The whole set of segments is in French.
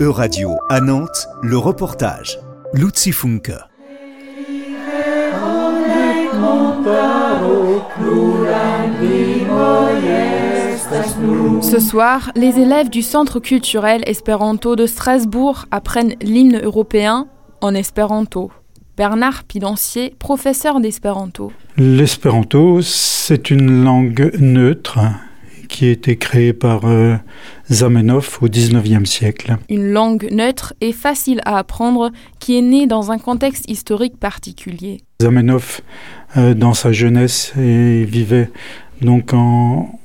E-Radio à Nantes, le reportage. Luzi Funke. Ce soir, les élèves du Centre culturel espéranto de Strasbourg apprennent l'hymne européen en espéranto. Bernard Pidancier, professeur d'espéranto. L'espéranto, c'est une langue neutre qui a été créée par euh, Zamenhof au XIXe siècle. Une langue neutre et facile à apprendre qui est née dans un contexte historique particulier. Zamenhof, euh, dans sa jeunesse, et vivait donc en.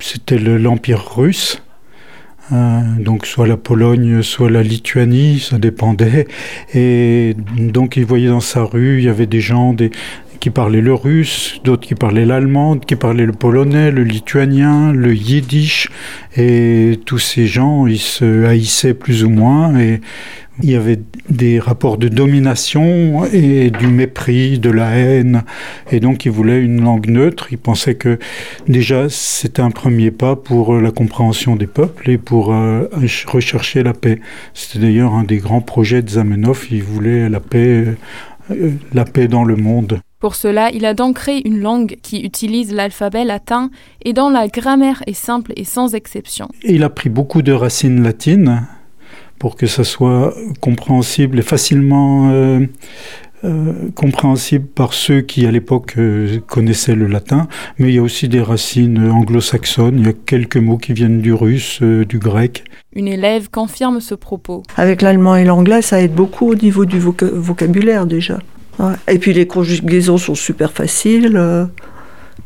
C'était l'Empire russe. Euh, donc soit la Pologne, soit la Lituanie, ça dépendait. Et donc il voyait dans sa rue, il y avait des gens, des, qui parlaient le russe, d'autres qui parlaient l'allemand, qui parlaient le polonais, le lituanien, le yiddish. Et tous ces gens, ils se haïssaient plus ou moins. Et il y avait des rapports de domination et du mépris, de la haine. Et donc, ils voulaient une langue neutre. Ils pensaient que déjà, c'était un premier pas pour la compréhension des peuples et pour euh, rechercher la paix. C'était d'ailleurs un des grands projets de Zamenhof. Il voulait la paix, euh, la paix dans le monde. Pour cela, il a donc créé une langue qui utilise l'alphabet latin et dont la grammaire est simple et sans exception. Il a pris beaucoup de racines latines pour que ça soit compréhensible et facilement euh, euh, compréhensible par ceux qui à l'époque euh, connaissaient le latin, mais il y a aussi des racines anglo-saxonnes, il y a quelques mots qui viennent du russe, du grec. Une élève confirme ce propos. Avec l'allemand et l'anglais, ça aide beaucoup au niveau du vocabulaire déjà. Et puis les conjugaisons sont super faciles.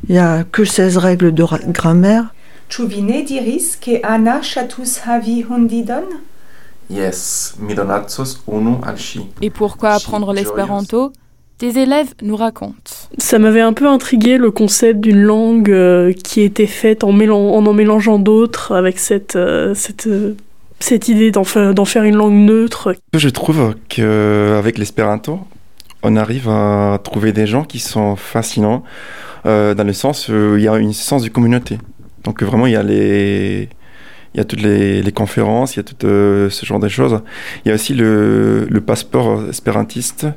Il n'y a que 16 règles de grammaire. Ĉu vi ne diris ke Anna ŝatus havi hundidon? Yes, mi donacos unu al Et pourquoi apprendre l'espéranto? Tes élèves nous racontent. Ça m'avait un peu intrigué le concept d'une langue euh, qui était faite en, en, en mélangeant d'autres avec cette, euh, cette, euh, cette idée d'en faire, faire, une langue neutre. Je trouve qu'avec l'espéranto, on arrive à trouver des gens qui sont fascinants euh, dans le sens où il y a une sens de communauté. Donc vraiment, il y a les, il y a toutes les, conférences, il y a tout euh, ce genre de choses. Il y a aussi le, passeport espérantiste.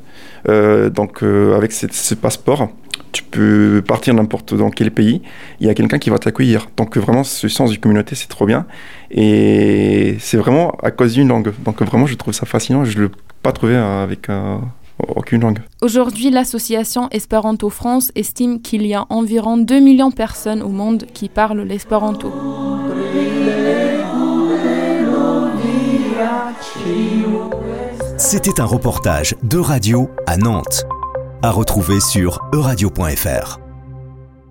Euh, donc avec ce, passeport, tu peux partir n'importe dans quel pays. Il y a quelqu'un qui va t'accueillir. Donc vraiment, ce sens de communauté, c'est trop bien. Et c'est vraiment à cause d'une langue. Donc vraiment, je trouve ça fascinant. Je ne l'ai pas trouvé avec aucune langue. Aujourd'hui, l'association Esperanto France estime qu'il y a environ 2 millions de personnes au monde qui parlent l'espéranto. C'était un reportage de radio à Nantes, à retrouver sur euradio.fr.